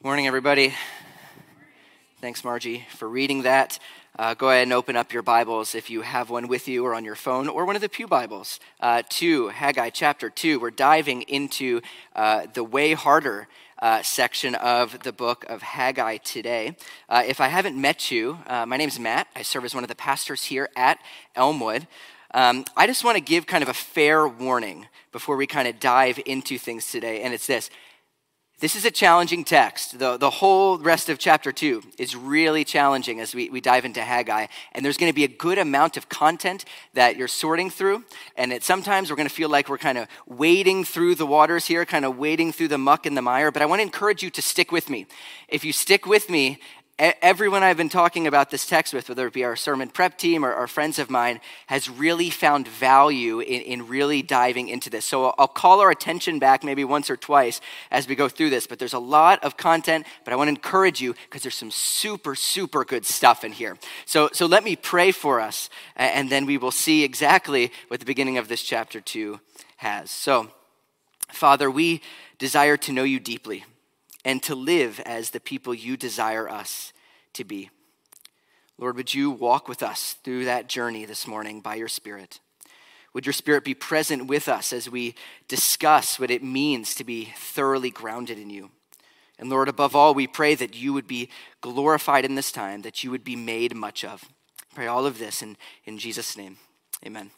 Morning, everybody. Thanks, Margie, for reading that. Uh, go ahead and open up your Bibles if you have one with you or on your phone or one of the Pew Bibles uh, to Haggai chapter 2. We're diving into uh, the way harder uh, section of the book of Haggai today. Uh, if I haven't met you, uh, my name is Matt. I serve as one of the pastors here at Elmwood. Um, I just want to give kind of a fair warning before we kind of dive into things today, and it's this this is a challenging text. The, the whole rest of chapter 2 is really challenging as we, we dive into Haggai. And there's going to be a good amount of content that you're sorting through. And it, sometimes we're going to feel like we're kind of wading through the waters here, kind of wading through the muck and the mire. But I want to encourage you to stick with me. If you stick with me, everyone I've been talking about this text with, whether it be our sermon prep team or, or friends of mine, has really found value in, in, really diving into this. So I'll call our attention back maybe once or twice as we go through this, but there's a lot of content, but I want to encourage you because there's some super, super good stuff in here. So, so let me pray for us, and then we will see exactly what the beginning of this chapter 2 has. So, Father, we desire to know you deeply and to live as the people you desire us to be. Lord, would you walk with us through that journey this morning by your Spirit? Would your Spirit be present with us as we discuss what it means to be thoroughly grounded in you? And Lord, above all, we pray that you would be glorified in this time, that you would be made much of. pray all of this in, in Jesus' name. Amen.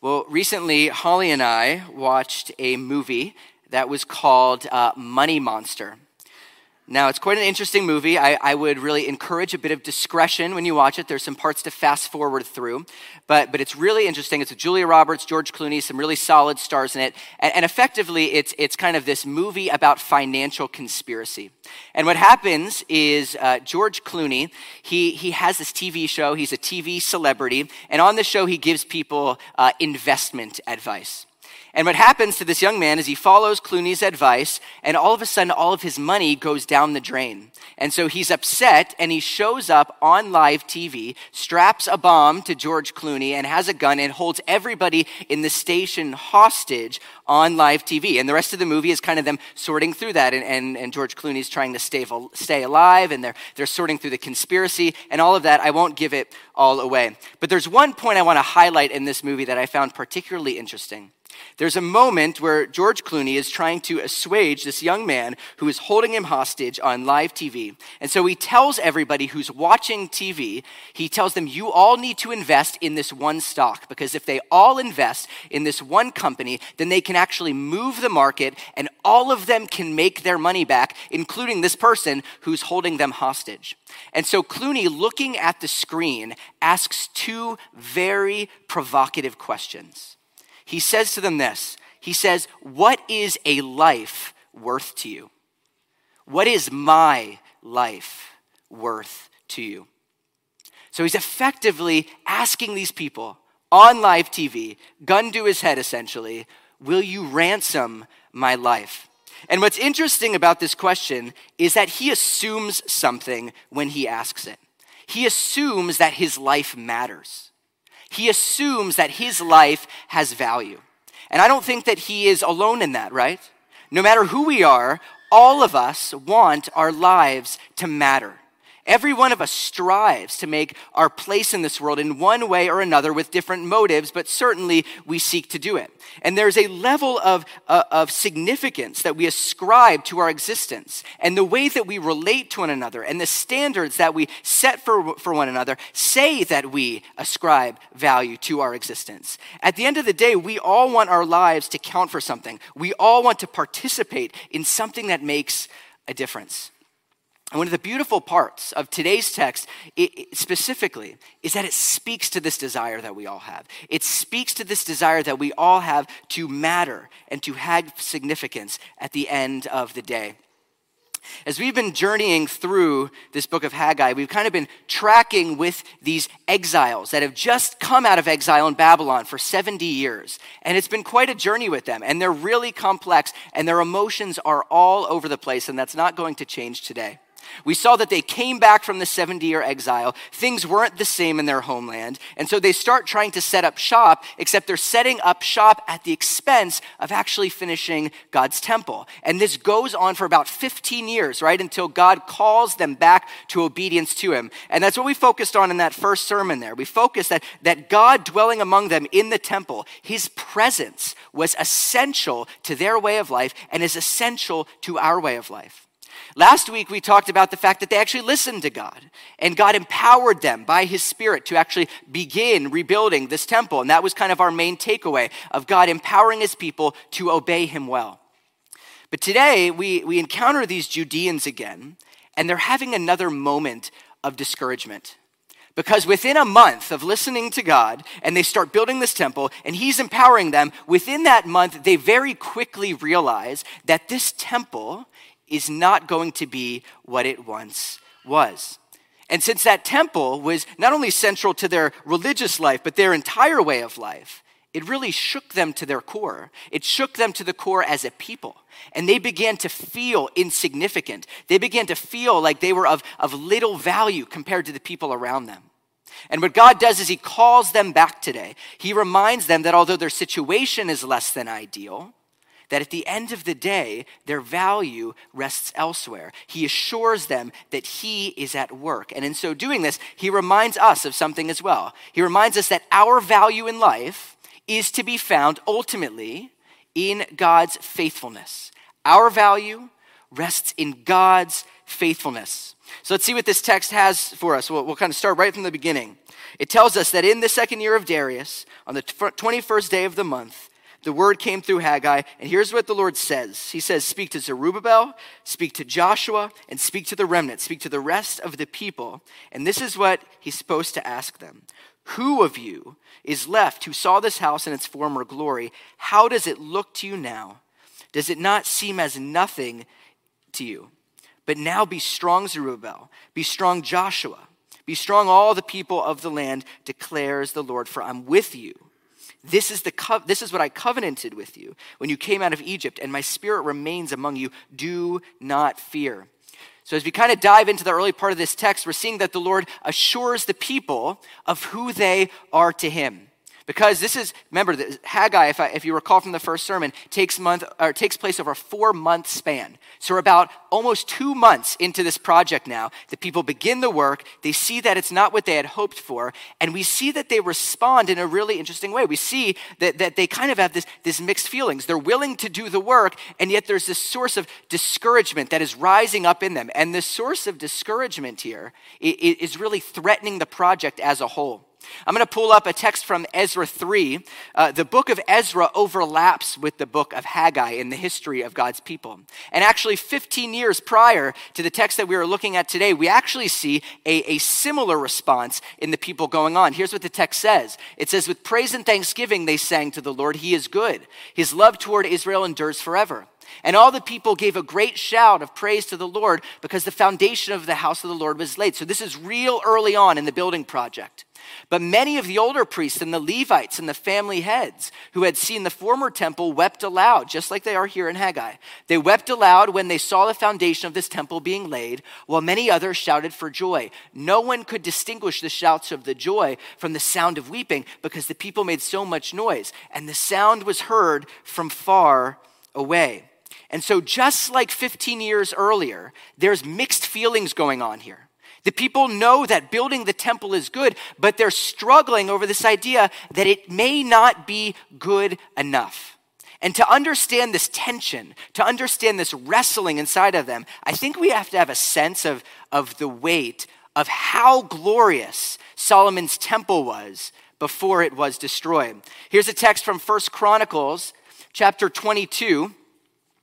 Well, recently, Holly and I watched a movie that was called uh, Money Monster. Now, it's quite an interesting movie. I, I, would really encourage a bit of discretion when you watch it. There's some parts to fast forward through, but, but it's really interesting. It's with Julia Roberts, George Clooney, some really solid stars in it. And, and effectively, it's, it's kind of this movie about financial conspiracy. And what happens is uh, George Clooney, he, he has this TV show. He's a TV celebrity. And on the show, he gives people uh, investment advice. And what happens to this young man is he follows Clooney's advice, and all of a sudden, all of his money goes down the drain. And so he's upset, and he shows up on live TV, straps a bomb to George Clooney, and has a gun, and holds everybody in the station hostage on live TV. And the rest of the movie is kind of them sorting through that, and, and, and George Clooney's trying to stay, stay alive, and they're, they're sorting through the conspiracy, and all of that. I won't give it all away. But there's one point I want to highlight in this movie that I found particularly interesting. There's a moment where George Clooney is trying to assuage this young man who is holding him hostage on live TV. And so he tells everybody who's watching TV, he tells them, You all need to invest in this one stock because if they all invest in this one company, then they can actually move the market and all of them can make their money back, including this person who's holding them hostage. And so Clooney, looking at the screen, asks two very provocative questions he says to them this He says, What is a life worth to you? What is my life worth to you? So he's effectively asking these people on live TV, gun to his head essentially, Will you ransom my life? And what's interesting about this question is that he assumes something when he asks it. He assumes that his life matters he assumes that his life has value. And I don't think that he is alone in that, right? No matter who we are, all of us want our lives to matter. Every one of us strives to make our place in this world in one way or another with different motives, but certainly we seek to do it. And there's a level of, uh, of significance that we ascribe to our existence and the way that we relate to one another and the standards that we set for, for one another say that we ascribe value to our existence. At the end of the day, we all want our lives to count for something. We all want to participate in something that makes a difference. And one of the beautiful parts of today's text it, it specifically is that it speaks to this desire that we all have. It speaks to this desire that we all have to matter and to have significance at the end of the day. As we've been journeying through this book of Haggai, we've kind of been tracking with these exiles that have just come out of exile in Babylon for 70 years. And it's been quite a journey with them. And they're really complex, and their emotions are all over the place, and that's not going to change today. We saw that they came back from the 70 year exile. Things weren't the same in their homeland. And so they start trying to set up shop, except they're setting up shop at the expense of actually finishing God's temple. And this goes on for about 15 years, right? Until God calls them back to obedience to Him. And that's what we focused on in that first sermon there. We focused that, that God dwelling among them in the temple, His presence was essential to their way of life and is essential to our way of life. Last week, we talked about the fact that they actually listened to God, and God empowered them by His Spirit to actually begin rebuilding this temple. And that was kind of our main takeaway of God empowering His people to obey Him well. But today, we, we encounter these Judeans again, and they're having another moment of discouragement. Because within a month of listening to God, and they start building this temple, and He's empowering them, within that month, they very quickly realize that this temple is not going to be what it once was. And since that temple was not only central to their religious life, but their entire way of life, it really shook them to their core. It shook them to the core as a people. And they began to feel insignificant. They began to feel like they were of, of little value compared to the people around them. And what God does is He calls them back today. He reminds them that although their situation is less than ideal, that at the end of the day, their value rests elsewhere. He assures them that He is at work. And in so doing this, He reminds us of something as well. He reminds us that our value in life is to be found ultimately in God's faithfulness. Our value rests in God's faithfulness. So let's see what this text has for us. We'll, we'll, kind of start right from the beginning. It tells us that in the second year of Darius, on the 21st day of the month, the word came through Haggai, and here's what the Lord says He says, Speak to Zerubbabel, speak to Joshua, and speak to the remnant, speak to the rest of the people. And this is what he's supposed to ask them Who of you is left who saw this house in its former glory? How does it look to you now? Does it not seem as nothing to you? But now be strong, Zerubbabel, be strong, Joshua. Be strong, all the people of the land, declares the Lord, for I'm with you this is, the co- this is what I covenanted with you when you came out of Egypt, and my spirit remains among you. Do not fear. So, as we kind of dive into the early part of this text, we're seeing that the Lord assures the people of who they are to Him. Because this is, remember, Haggai, if, I, if you recall from the first sermon, takes, month, or takes place over a four month span. So we're about almost two months into this project now. The people begin the work, they see that it's not what they had hoped for, and we see that they respond in a really interesting way. We see that, that they kind of have this, this mixed feelings. They're willing to do the work, and yet there's this source of discouragement that is rising up in them. And the source of discouragement here is really threatening the project as a whole. I'm going to pull up a text from Ezra 3. Uh, the book of Ezra overlaps with the book of Haggai in the history of God's people. And actually, 15 years prior to the text that we are looking at today, we actually see a, a similar response in the people going on. Here's what the text says It says, With praise and thanksgiving they sang to the Lord, He is good. His love toward Israel endures forever. And all the people gave a great shout of praise to the Lord because the foundation of the house of the Lord was laid. So this is real early on in the building project. But many of the older priests and the Levites and the family heads who had seen the former temple wept aloud, just like they are here in Haggai. They wept aloud when they saw the foundation of this temple being laid, while many others shouted for joy. No one could distinguish the shouts of the joy from the sound of weeping because the people made so much noise, and the sound was heard from far away. And so, just like 15 years earlier, there's mixed feelings going on here. The people know that building the temple is good, but they're struggling over this idea that it may not be good enough. And to understand this tension, to understand this wrestling inside of them, I think we have to have a sense of, of the weight of how glorious Solomon's temple was before it was destroyed. Here's a text from First Chronicles chapter 22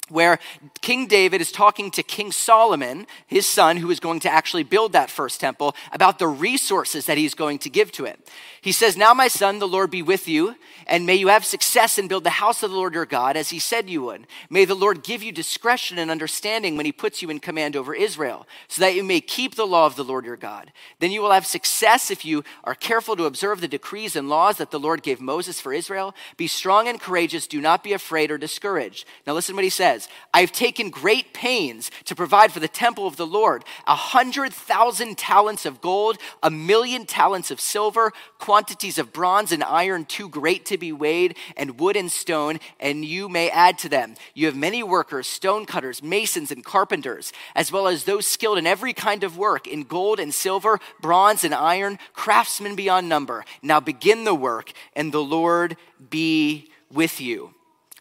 where King David is talking to King Solomon, his son, who is going to actually build that first temple, about the resources that he's going to give to it. He says, Now, my son, the Lord be with you, and may you have success and build the house of the Lord your God as he said you would. May the Lord give you discretion and understanding when he puts you in command over Israel, so that you may keep the law of the Lord your God. Then you will have success if you are careful to observe the decrees and laws that the Lord gave Moses for Israel. Be strong and courageous, do not be afraid or discouraged. Now, listen what he says says, I've taken great pains to provide for the temple of the Lord a hundred thousand talents of gold, a million talents of silver, quantities of bronze and iron too great to be weighed, and wood and stone, and you may add to them. You have many workers, stone cutters, masons, and carpenters, as well as those skilled in every kind of work, in gold and silver, bronze and iron, craftsmen beyond number. Now begin the work, and the Lord be with you.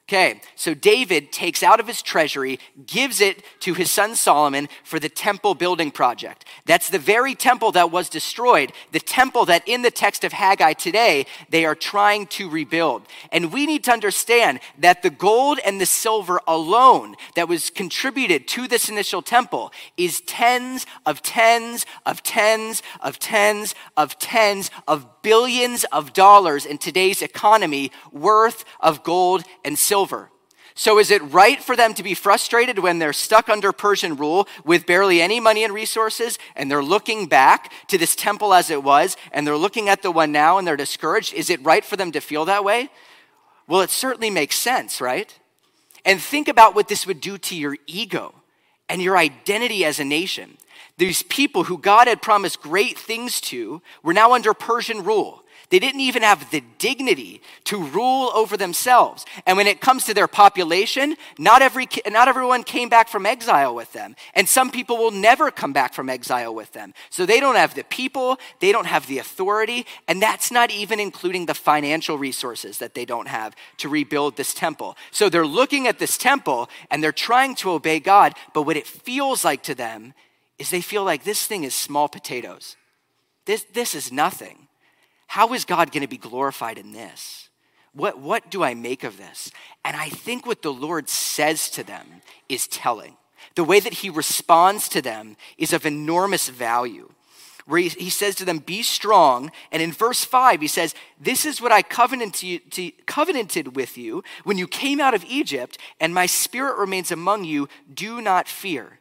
Okay, so David takes out of his treasury, gives it to his son Solomon for the temple building project. That's the very temple that was destroyed, the temple that in the text of Haggai today they are trying to rebuild. And we need to understand that the gold and the silver alone that was contributed to this initial temple is tens of tens of tens of tens of tens of billions of dollars in today's economy worth of gold and silver. So, is it right for them to be frustrated when they're stuck under Persian rule with barely any money and resources and they're looking back to this temple as it was and they're looking at the one now and they're discouraged? Is it right for them to feel that way? Well, it certainly makes sense, right? And think about what this would do to your ego and your identity as a nation. These people who God had promised great things to were now under Persian rule. They didn't even have the dignity to rule over themselves. And when it comes to their population, not, every, not everyone came back from exile with them. And some people will never come back from exile with them. So they don't have the people, they don't have the authority, and that's not even including the financial resources that they don't have to rebuild this temple. So they're looking at this temple and they're trying to obey God, but what it feels like to them is they feel like this thing is small potatoes. This, this is nothing. How is God going to be glorified in this? What, what do I make of this? And I think what the Lord says to them is telling. The way that he responds to them is of enormous value. Where he, he says to them, Be strong. And in verse 5, he says, This is what I covenanted, to, covenanted with you when you came out of Egypt, and my spirit remains among you. Do not fear.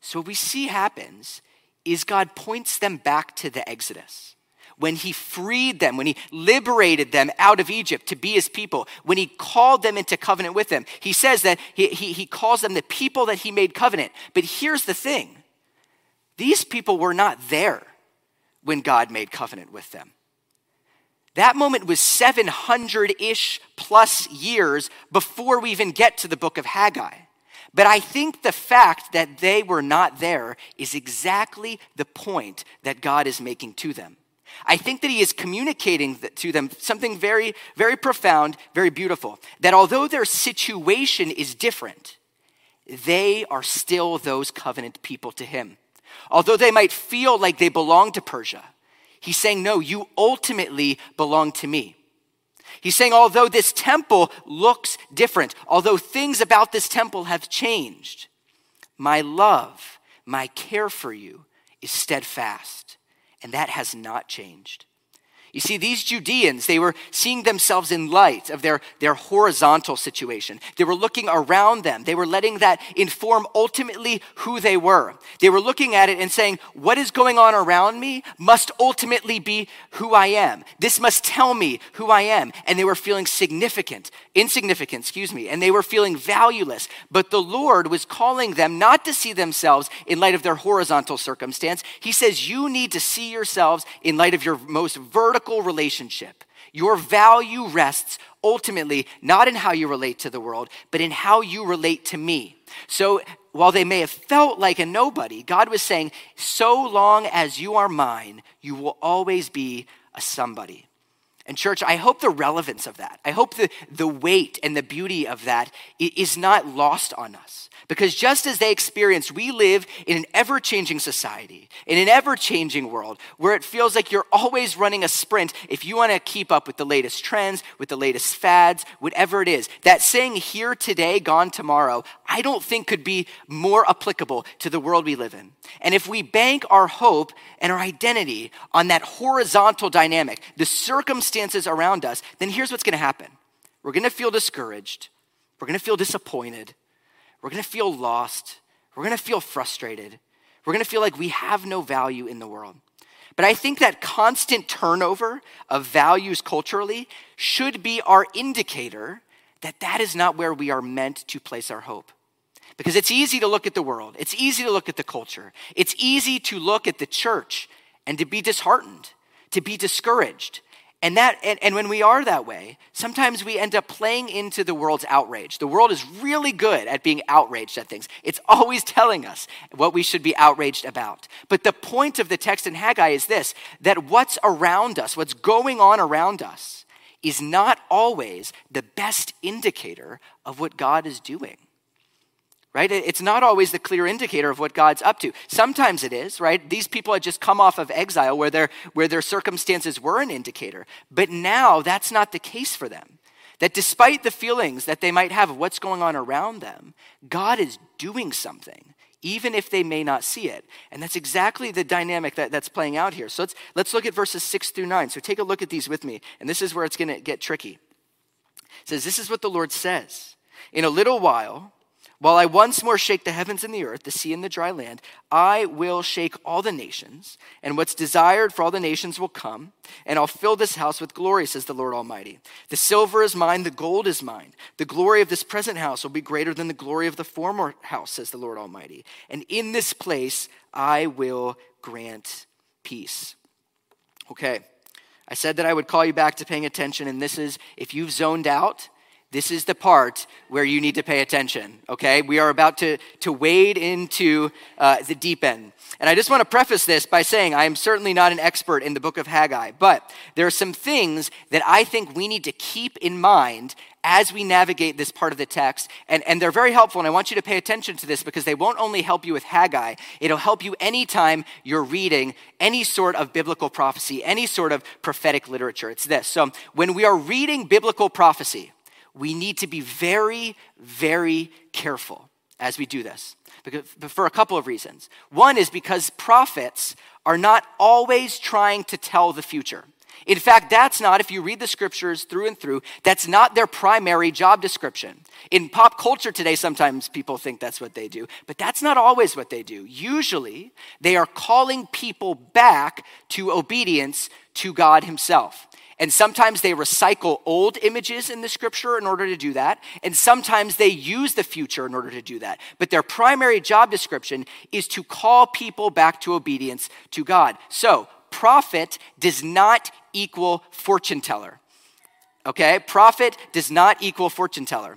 So, what we see happens is God points them back to the Exodus. When he freed them, when he liberated them out of Egypt to be his people, when he called them into covenant with them, he says that he, he, he calls them the people that he made covenant. But here's the thing these people were not there when God made covenant with them. That moment was 700 ish plus years before we even get to the book of Haggai. But I think the fact that they were not there is exactly the point that God is making to them. I think that he is communicating to them something very, very profound, very beautiful. That although their situation is different, they are still those covenant people to him. Although they might feel like they belong to Persia, he's saying, No, you ultimately belong to me. He's saying, although this temple looks different, although things about this temple have changed, my love, my care for you is steadfast, and that has not changed. You see, these Judeans, they were seeing themselves in light of their, their horizontal situation. They were looking around them. They were letting that inform ultimately who they were. They were looking at it and saying, What is going on around me must ultimately be who I am. This must tell me who I am. And they were feeling significant, insignificant, excuse me, and they were feeling valueless. But the Lord was calling them not to see themselves in light of their horizontal circumstance. He says, You need to see yourselves in light of your most vertical vertical relationship. Your value rests ultimately not in how you relate to the world, but in how you relate to me. So while they may have felt like a nobody, God was saying, so long as you are mine, you will always be a somebody. And, church, I hope the relevance of that, I hope the, the weight and the beauty of that is not lost on us. Because just as they experienced, we live in an ever changing society, in an ever changing world where it feels like you're always running a sprint if you want to keep up with the latest trends, with the latest fads, whatever it is. That saying here today, gone tomorrow, I don't think could be more applicable to the world we live in. And if we bank our hope and our identity on that horizontal dynamic, the circumstances around us, then here's what's going to happen we're going to feel discouraged, we're going to feel disappointed we're to feel lost. We're to feel frustrated. We're to feel like we have no value in the world. But I think that constant turnover of values culturally should be our indicator that that is not where we are meant to place our hope. Because it's easy to look at the world, it's easy to look at the culture, it's easy to look at the church and to be disheartened, to be discouraged. And that and, and when we are that way, sometimes we end up playing into the world's outrage. The world is really good at being outraged at things. It's always telling us what we should be outraged about. But the point of the text in Haggai is this that what's around us, what's going on around us, is not always the best indicator of what God is doing right? It's not always the clear indicator of what God's up to. Sometimes it is, right? These people had just come off of exile where their, where their circumstances were an indicator. But now that's not the case for them. That despite the feelings that they might have of what's going on around them, God is doing something, even if they may not see it. And that's exactly the dynamic that, that's playing out here. So let's, let's look at verses six through nine. So take a look at these with me. And this is where it's going to get tricky. It says, This is what the Lord says. In a little while, while I once more shake the heavens and the earth, the sea and the dry land, I will shake all the nations, and what's desired for all the nations will come, and I'll fill this house with glory, says the Lord Almighty. The silver is mine, the gold is mine. The glory of this present house will be greater than the glory of the former house, says the Lord Almighty. And in this place I will grant peace. Okay, I said that I would call you back to paying attention, and this is if you've zoned out, this is the part where you need to pay attention, okay? We are about to, to wade into uh, the deep end. And I just want to preface this by saying I am certainly not an expert in the book of Haggai, but there are some things that I think we need to keep in mind as we navigate this part of the text. And, and they're very helpful, and I want you to pay attention to this because they won't only help you with Haggai, it'll help you anytime you're reading any sort of biblical prophecy, any sort of prophetic literature. It's this. So when we are reading biblical prophecy, we need to be very, very careful as we do this because, for a couple of reasons. One is because prophets are not always trying to tell the future. In fact, that's not, if you read the scriptures through and through, that's not their primary job description. In pop culture today, sometimes people think that's what they do, but that's not always what they do. Usually, they are calling people back to obedience to God Himself. And sometimes they recycle old images in the scripture in order to do that. And sometimes they use the future in order to do that. But their primary job description is to call people back to obedience to God. So, prophet does not equal fortune teller. Okay? Prophet does not equal fortune teller.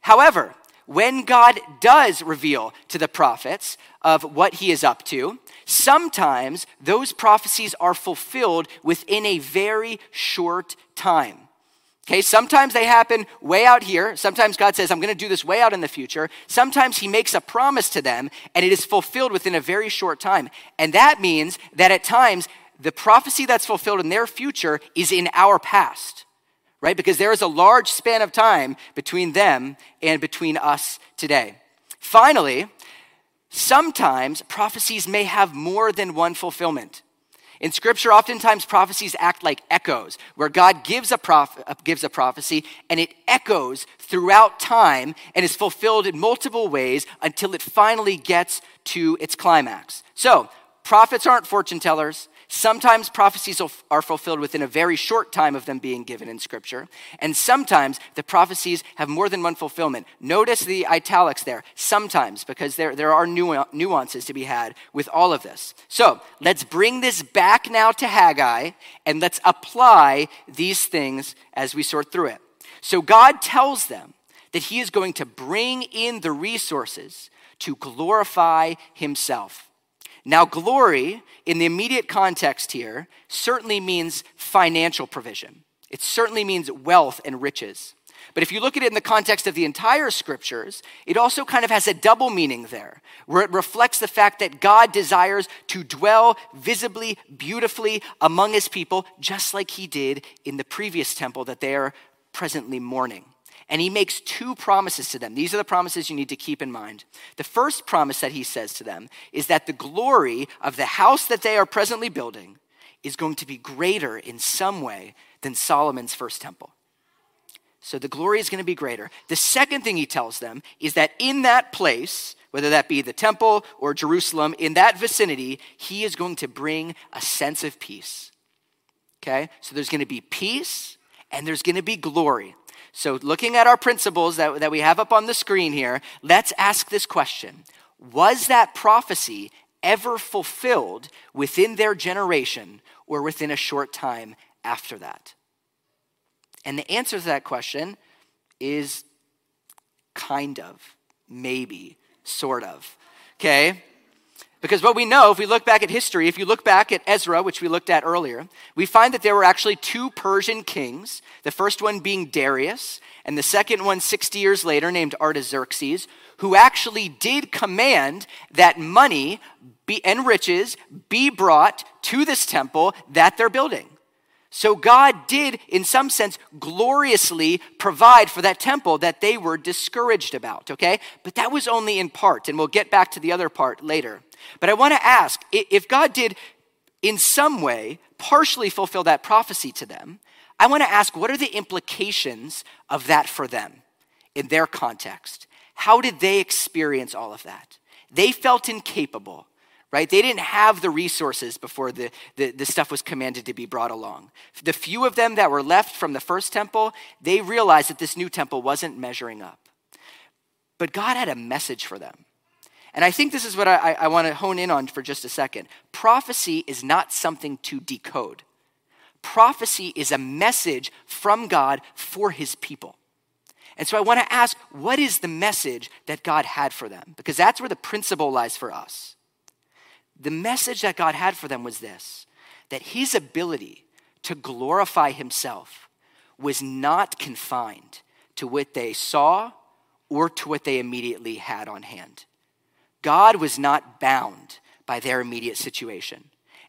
However, when God does reveal to the prophets of what he is up to, sometimes those prophecies are fulfilled within a very short time. Okay, sometimes they happen way out here. Sometimes God says, I'm going to do this way out in the future. Sometimes He makes a promise to them and it is fulfilled within a very short time. And that means that at times, the prophecy that's fulfilled in their future is in our past, right? Because there is a large span of time between them and between us today. Finally, Sometimes prophecies may have more than one fulfillment. In scripture, oftentimes prophecies act like echoes, where God gives a, prof- uh, gives a prophecy and it echoes throughout time and is fulfilled in multiple ways until it finally gets to its climax. So, prophets aren't fortune tellers, Sometimes prophecies are fulfilled within a very short time of them being given in Scripture, and sometimes the prophecies have more than one fulfillment. Notice the italics there, sometimes, because there, there are nuances to be had with all of this. So let's bring this back now to Haggai, and let's apply these things as we sort through it. So God tells them that He is going to bring in the resources to glorify Himself. Now, glory in the immediate context here certainly means financial provision. It certainly means wealth and riches. But if you look at it in the context of the entire scriptures, it also kind of has a double meaning there, where it reflects the fact that God desires to dwell visibly, beautifully among his people, just like he did in the previous temple that they are presently mourning. And he makes two promises to them. These are the promises you need to keep in mind. The first promise that he says to them is that the glory of the house that they are presently building is going to be greater in some way than Solomon's first temple. So the glory is going to be greater. The second thing he tells them is that in that place, whether that be the temple or Jerusalem, in that vicinity, he is going to bring a sense of peace. Okay? So there's going to be peace and there's going to be glory. So, looking at our principles that, that we have up on the screen here, let's ask this question Was that prophecy ever fulfilled within their generation or within a short time after that? And the answer to that question is kind of, maybe, sort of. Okay? Because what we know, if we look back at history, if you look back at Ezra, which we looked at earlier, we find that there were actually two Persian kings, the first one being Darius, and the second one 60 years later named Artaxerxes, who actually did command that money be, and riches be brought to this temple that they're building. So God did, in some sense, gloriously provide for that temple that they were discouraged about, okay? But that was only in part, and we'll get back to the other part later. But I want to ask if God did, in some way, partially fulfill that prophecy to them, I want to ask what are the implications of that for them in their context? How did they experience all of that? They felt incapable right? They didn't have the resources before the, the, the, stuff was commanded to be brought along. The few of them that were left from the first temple, they realized that this new temple wasn't measuring up. But God had a message for them. And I think this is what I, I want to hone in on for just a second. Prophecy is not something to decode, prophecy is a message from God for his people. And so I want to ask, what is the message that God had for them? Because that's where the principle lies for us. The message that God had for them was this that his ability to glorify himself was not confined to what they saw or to what they immediately had on hand. God was not bound by their immediate situation.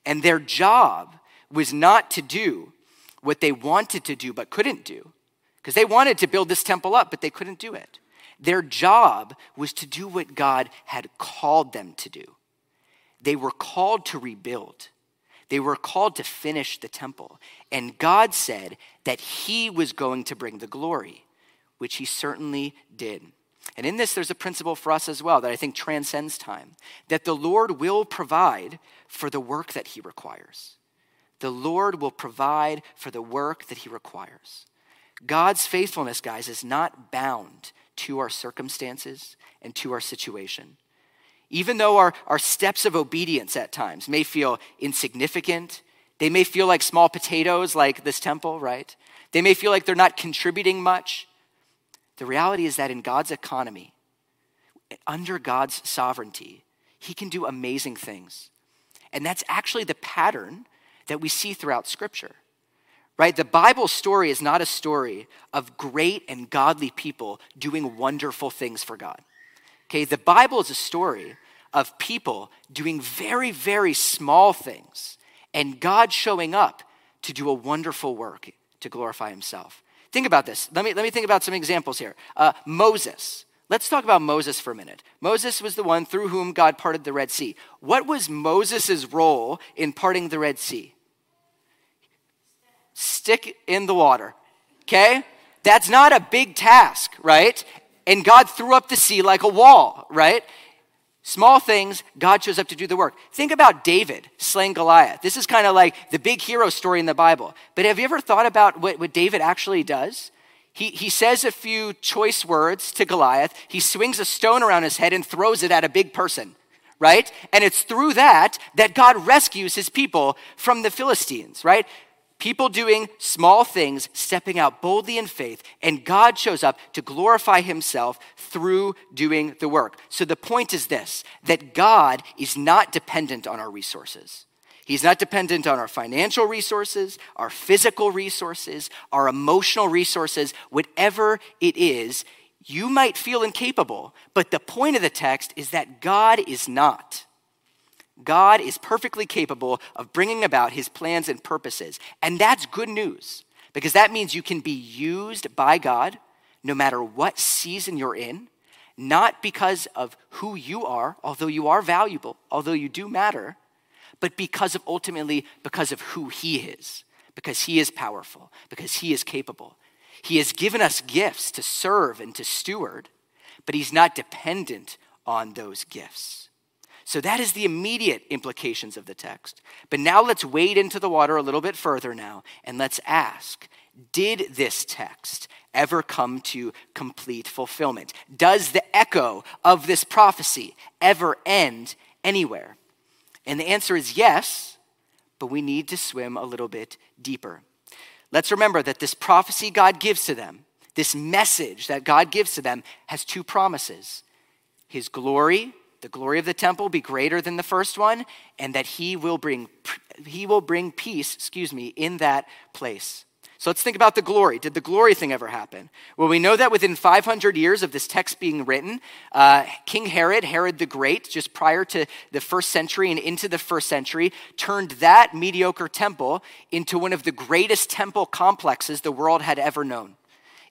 And their job was not to do what they wanted to do but couldn't do. Because they wanted to build this temple up, but they couldn't do it. Their job was to do what God had called them to do. They were called to rebuild. They were called to finish the temple. And God said that He was going to bring the glory, which He certainly did. And in this, there's a principle for us as well that I think transcends time that the Lord will provide for the work that He requires. The Lord will provide for the work that He requires. God's faithfulness, guys, is not bound to our circumstances and to our situation. Even though our, our steps of obedience at times may feel insignificant, they may feel like small potatoes, like this temple, right? They may feel like they're not contributing much. The reality is that in God's economy, under God's sovereignty, He can do amazing things. And that's actually the pattern that we see throughout Scripture, right? The Bible story is not a story of great and godly people doing wonderful things for God. Okay, the Bible is a story of people doing very, very small things and God showing up to do a wonderful work to glorify himself. Think about this. Let me, let me think about some examples here. Uh, Moses. Let's talk about Moses for a minute. Moses was the one through whom God parted the Red Sea. What was Moses' role in parting the Red Sea? Stick in the water. Okay? That's not a big task, right? And God threw up the sea like a wall, right? Small things, God shows up to do the work. Think about David slaying Goliath. This is kind of like the big hero story in the Bible. But have you ever thought about what, what David actually does? He, he says a few choice words to Goliath. He swings a stone around his head and throws it at a big person, right? And it's through that that God rescues his people from the Philistines, right? People doing small things, stepping out boldly in faith, and God shows up to glorify himself through doing the work. So the point is this that God is not dependent on our resources. He's not dependent on our financial resources, our physical resources, our emotional resources, whatever it is. You might feel incapable, but the point of the text is that God is not. God is perfectly capable of bringing about his plans and purposes. And that's good news because that means you can be used by God no matter what season you're in, not because of who you are, although you are valuable, although you do matter, but because of ultimately because of who he is, because he is powerful, because he is capable. He has given us gifts to serve and to steward, but he's not dependent on those gifts. So that is the immediate implications of the text. But now let's wade into the water a little bit further now and let's ask did this text ever come to complete fulfillment? Does the echo of this prophecy ever end anywhere? And the answer is yes, but we need to swim a little bit deeper. Let's remember that this prophecy God gives to them, this message that God gives to them, has two promises His glory, the glory of the temple, be greater than the first one, and that He will bring, he will bring peace, excuse me, in that place. So let's think about the glory. Did the glory thing ever happen? Well, we know that within 500 years of this text being written, uh, King Herod, Herod the Great, just prior to the first century and into the first century, turned that mediocre temple into one of the greatest temple complexes the world had ever known.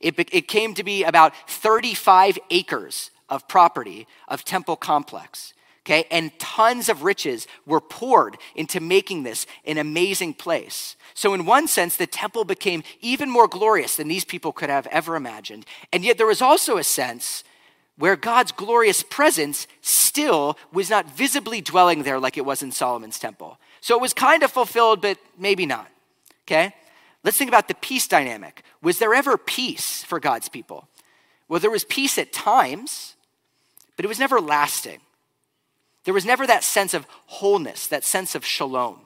It, it came to be about 35 acres of property of temple complex okay? And tons of riches were poured into making this an amazing place. So, in one sense, the temple became even more glorious than these people could have ever imagined. And yet, there was also a sense where God's glorious presence still was not visibly dwelling there like it was in Solomon's temple. So, it was kind of fulfilled, but maybe not, okay? Let's think about the peace dynamic. Was there ever peace for God's people? Well, there was peace at times, but it was never lasting. There was never that sense of wholeness, that sense of shalom.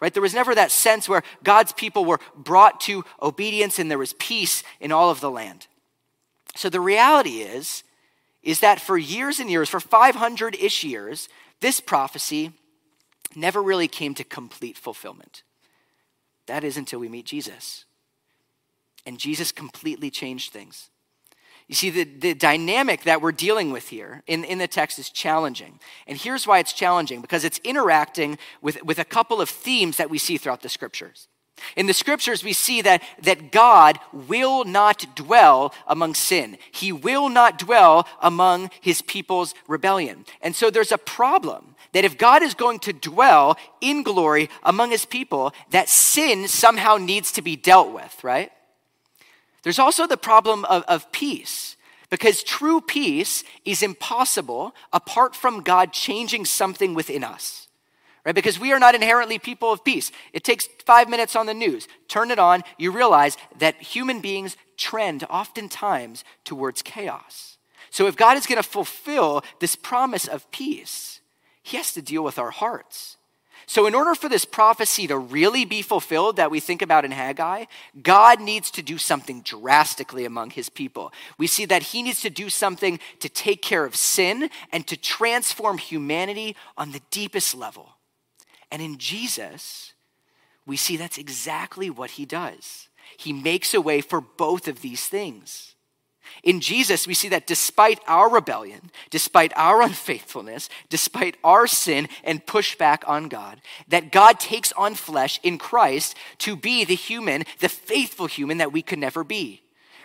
Right? There was never that sense where God's people were brought to obedience and there was peace in all of the land. So the reality is is that for years and years, for 500-ish years, this prophecy never really came to complete fulfillment. That is until we meet Jesus. And Jesus completely changed things. You see, the, the dynamic that we're dealing with here in, in the text is challenging. And here's why it's challenging because it's interacting with, with a couple of themes that we see throughout the scriptures. In the scriptures, we see that, that God will not dwell among sin. He will not dwell among his people's rebellion. And so there's a problem that if God is going to dwell in glory among his people, that sin somehow needs to be dealt with, right? There's also the problem of, of peace, because true peace is impossible apart from God changing something within us. Right? Because we are not inherently people of peace. It takes five minutes on the news. Turn it on, you realize that human beings trend oftentimes towards chaos. So if God is going to fulfill this promise of peace, he has to deal with our hearts. So, in order for this prophecy to really be fulfilled that we think about in Haggai, God needs to do something drastically among his people. We see that he needs to do something to take care of sin and to transform humanity on the deepest level. And in Jesus, we see that's exactly what he does. He makes a way for both of these things. In Jesus, we see that despite our rebellion, despite our unfaithfulness, despite our sin and pushback on God, that God takes on flesh in Christ to be the human, the faithful human that we could never be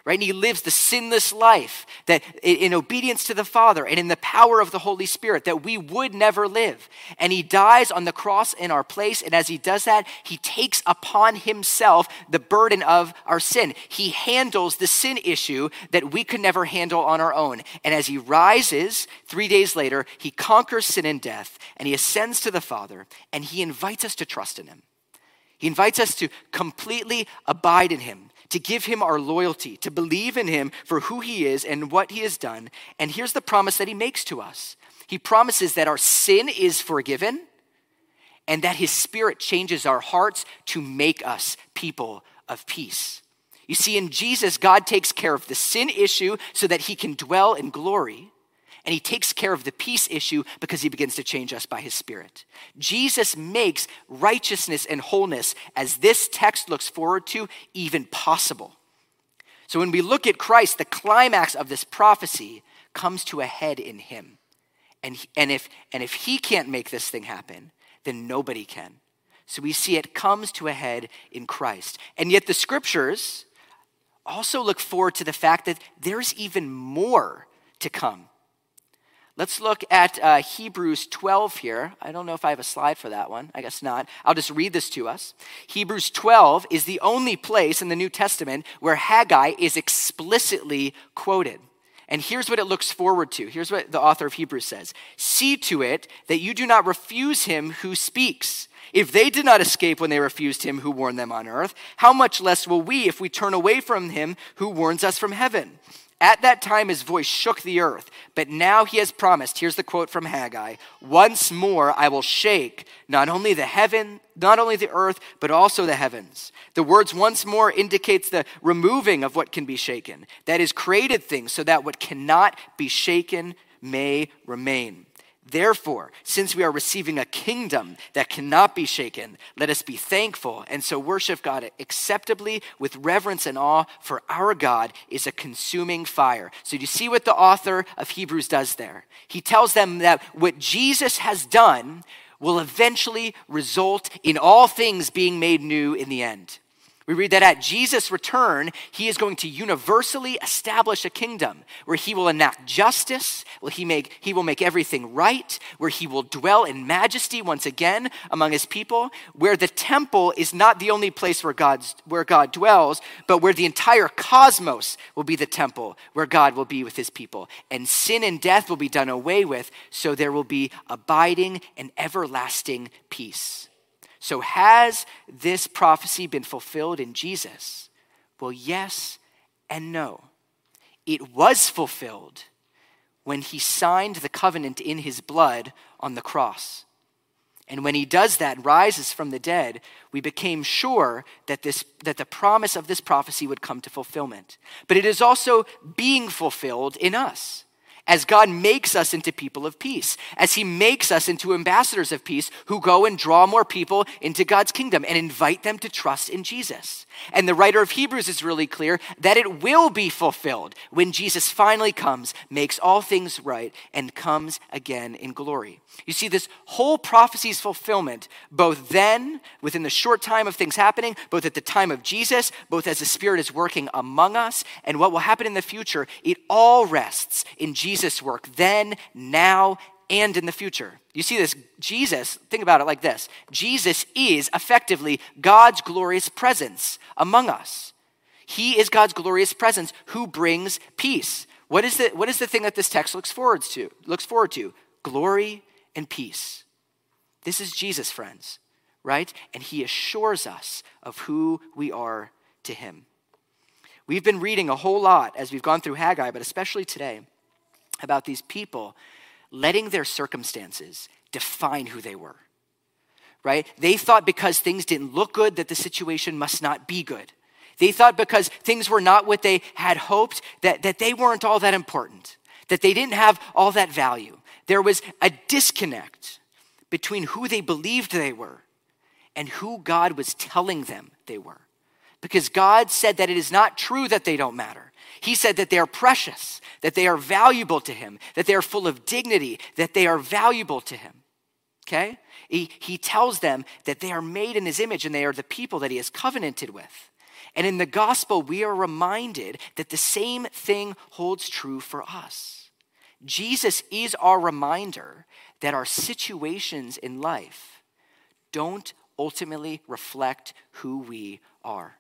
right? And he lives the sinless life that in obedience to the Father and in the power of the Holy Spirit that we would never live. And he dies on the cross in our place. And as he does that, he takes upon himself the burden of our sin. He handles the sin issue that we could never handle on our own. And as he rises three days later, he conquers sin and death and he ascends to the Father and he invites us to trust in him. He invites us to completely abide in him, to give him our loyalty, to believe in him for who he is and what he has done. And here's the promise that he makes to us He promises that our sin is forgiven and that his spirit changes our hearts to make us people of peace. You see, in Jesus, God takes care of the sin issue so that he can dwell in glory and he takes care of the peace issue because he begins to change us by his spirit. Jesus makes righteousness and wholeness, as this text looks forward to, even possible. So when we look at Christ, the climax of this prophecy comes to a head in him. And, and, if, and if he can't make this thing happen, then nobody can. So we see it comes to a head in Christ. And yet the scriptures also look forward to the fact that there's even more to come. Let's look at uh, Hebrews 12 here. I don't know if I have a slide for that one. I guess not. I'll just read this to us. Hebrews 12 is the only place in the New Testament where Haggai is explicitly quoted. And here's what it looks forward to. Here's what the author of Hebrews says See to it that you do not refuse him who speaks. If they did not escape when they refused him who warned them on earth, how much less will we if we turn away from him who warns us from heaven? At that time, his voice shook the earth, but now he has promised. Here's the quote from Haggai Once more I will shake not only the heaven, not only the earth, but also the heavens. The words once more indicates the removing of what can be shaken. That is, created things so that what cannot be shaken may remain. Therefore, since we are receiving a kingdom that cannot be shaken, let us be thankful and so worship God acceptably with reverence and awe, for our God is a consuming fire. So, do you see what the author of Hebrews does there? He tells them that what Jesus has done will eventually result in all things being made new in the end. We read that at Jesus' return, he is going to universally establish a kingdom where he will enact justice, where he, make, he will make everything right, where he will dwell in majesty once again among his people, where the temple is not the only place where, God's, where God dwells, but where the entire cosmos will be the temple where God will be with his people. And sin and death will be done away with, so there will be abiding and everlasting peace. So, has this prophecy been fulfilled in Jesus? Well, yes and no. It was fulfilled when he signed the covenant in his blood on the cross. And when he does that, rises from the dead, we became sure that, this, that the promise of this prophecy would come to fulfillment. But it is also being fulfilled in us as God makes us into people of peace, as He makes us into ambassadors of peace who go and draw more people into God's kingdom and invite them to trust in Jesus. And the writer of Hebrews is really clear that it will be fulfilled when Jesus finally comes, makes all things right, and comes again in glory. You see, this whole prophecy's fulfillment, both then, within the short time of things happening, both at the time of Jesus, both as the Spirit is working among us, and what will happen in the future, it all rests in Jesus' work then, now, and in the future. You see this, Jesus, think about it like this Jesus is effectively God's glorious presence among us. He is God's glorious presence who brings peace. What is the, what is the thing that this text looks forward to? Looks forward to glory and peace. This is Jesus, friends, right? And he assures us of who we are to him. We've been reading a whole lot as we've gone through Haggai, but especially today, about these people letting their circumstances define who they were. Right? They thought because things didn't look good that the situation must not be good. They thought because things were not what they had hoped that, that they weren't all that important, that they didn't have all that value. There was a disconnect between who they believed they were and who God was telling them they were. Because God said that it is not true that they don't matter. He said that they are precious, that they are valuable to him, that they are full of dignity, that they are valuable to him. Okay? He, he tells them that they are made in his image and they are the people that he has covenanted with. And in the gospel, we are reminded that the same thing holds true for us. Jesus is our reminder that our situations in life don't ultimately reflect who we are.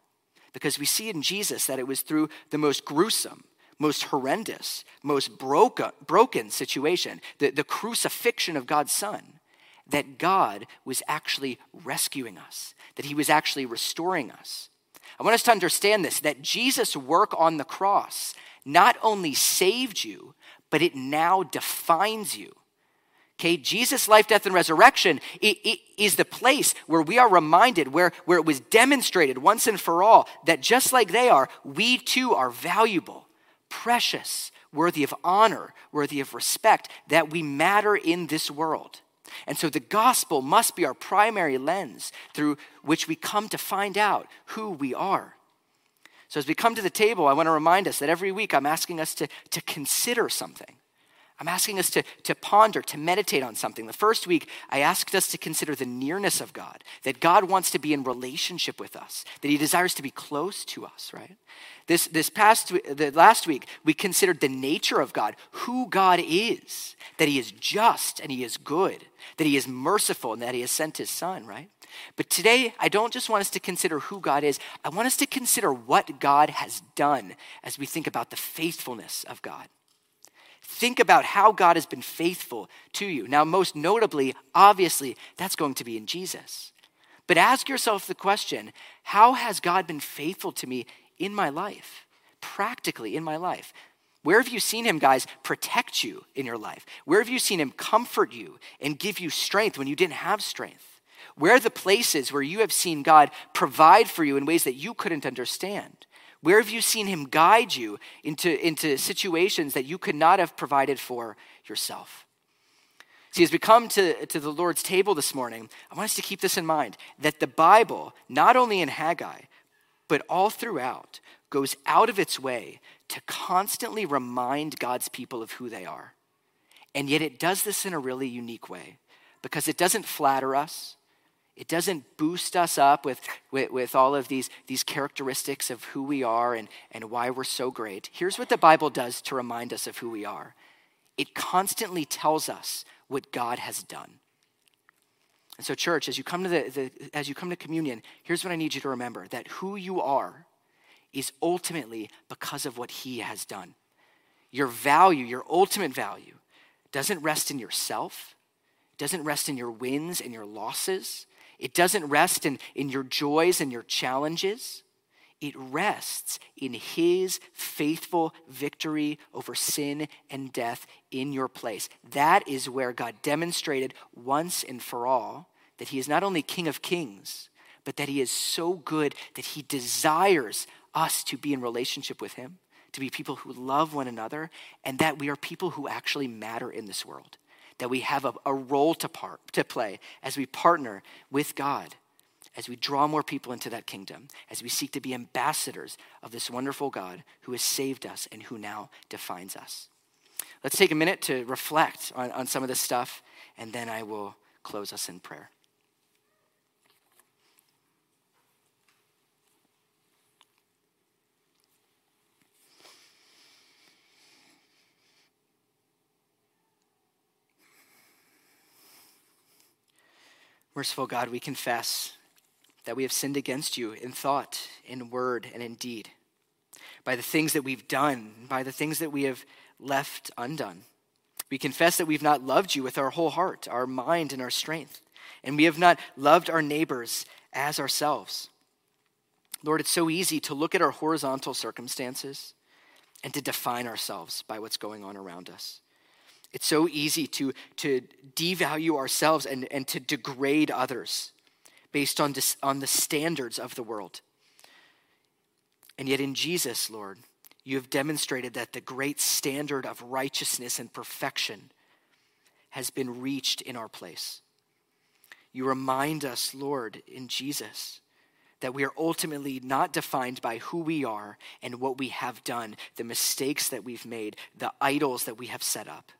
Because we see in Jesus that it was through the most gruesome, most horrendous, most broken, broken situation, the, the crucifixion of God's Son, that God was actually rescuing us, that He was actually restoring us. I want us to understand this that Jesus' work on the cross not only saved you, but it now defines you. Okay, Jesus' life, death, and resurrection is the place where we are reminded, where, where it was demonstrated once and for all, that just like they are, we too are valuable precious, worthy of honor, worthy of respect, that we matter in this world. And so the gospel must be our primary lens through which we come to find out who we are. So as we come to the table, I want to remind us that every week I'm asking us to, to consider something. I'm asking us to, to ponder, to meditate on something. The first week, I asked us to consider the nearness of God, that God wants to be in relationship with us, that He desires to be close to us, right? This, this past, the last week, we considered the nature of God, who God is, that He is just and He is good, that He is merciful and that He has sent His Son, right? But today, I don't just want us to consider who God is, I want us to consider what God has done as we think about the faithfulness of God. Think about how God has been faithful to you. Now, most notably, obviously, that's going to be in Jesus. But ask yourself the question how has God been faithful to me in my life? Practically in my life. Where have you seen him, guys, protect you in your life? Where have you seen him comfort you and give you strength when you didn't have strength? Where are the places where you have seen God provide for you in ways that you couldn't understand? Where have you seen him guide you into, into situations that you could not have provided for yourself? See, as we come to, to the Lord's table this morning, I want us to keep this in mind that the Bible, not only in Haggai, but all throughout, goes out of its way to constantly remind God's people of who they are. And yet it does this in a really unique way because it doesn't flatter us, it doesn't boost us up with, with, with, all of these, these characteristics of who we are and, and why we're so great. Here's what the Bible does to remind us of who we are it constantly tells us what God has done. And so, church, as you come to the, the, as you come to communion, here's what I need you to remember: that who you are is ultimately because of what He has done. Your value, your ultimate value, doesn't rest in yourself, doesn't rest in your wins and your losses. It doesn't rest in, in your joys and your challenges. It rests in his faithful victory over sin and death in your place. That is where God demonstrated once and for all that he is not only King of kings, but that he is so good that he desires us to be in relationship with him, to be people who love one another, and that we are people who actually matter in this world that we have a, a role to, part, to play as we partner with God, as we draw more people into that kingdom, as we seek to be ambassadors of this wonderful God who has saved us and who now defines us. Let's take a minute to reflect on, on some of this stuff, and then I will close us in prayer. Merciful God, we confess that we have sinned against you in thought, in word, and in deed, by the things that we've done, by the things that we have left undone. We confess that we've not loved you with our whole heart, our mind, and our strength, and we have not loved our neighbors as ourselves. Lord, it's so easy to look at our horizontal circumstances and to define ourselves by what's going on around us. It's so easy to, to devalue ourselves and, and to degrade others based on, dis, on the standards of the world. And yet, in Jesus, Lord, you have demonstrated that the great standard of righteousness and perfection has been reached in our place. You remind us, Lord, in Jesus, that we are ultimately not defined by who we are and what we have done, the mistakes that we've made, the idols that we have set up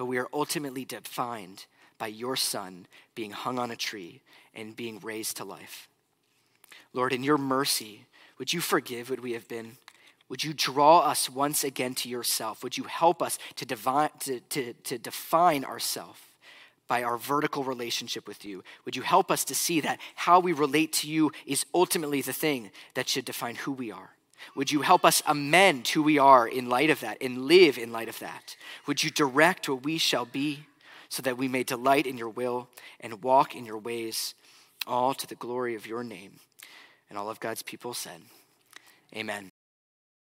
but we are ultimately defined by your Son being hung on a tree and being raised to life. Lord, in your mercy, would you forgive what we have been? Would you draw us once again to yourself? Would you help us to, divine, to, to, to define ourselves by our vertical relationship with you? Would you help us to see that how we relate to you is ultimately the thing that should define who we are? Would you help us amend who we are in light of that and live in light of that? Would you direct what we shall be so that we may delight in your will and walk in your ways, all to the glory of your name? And all of God's people said, Amen.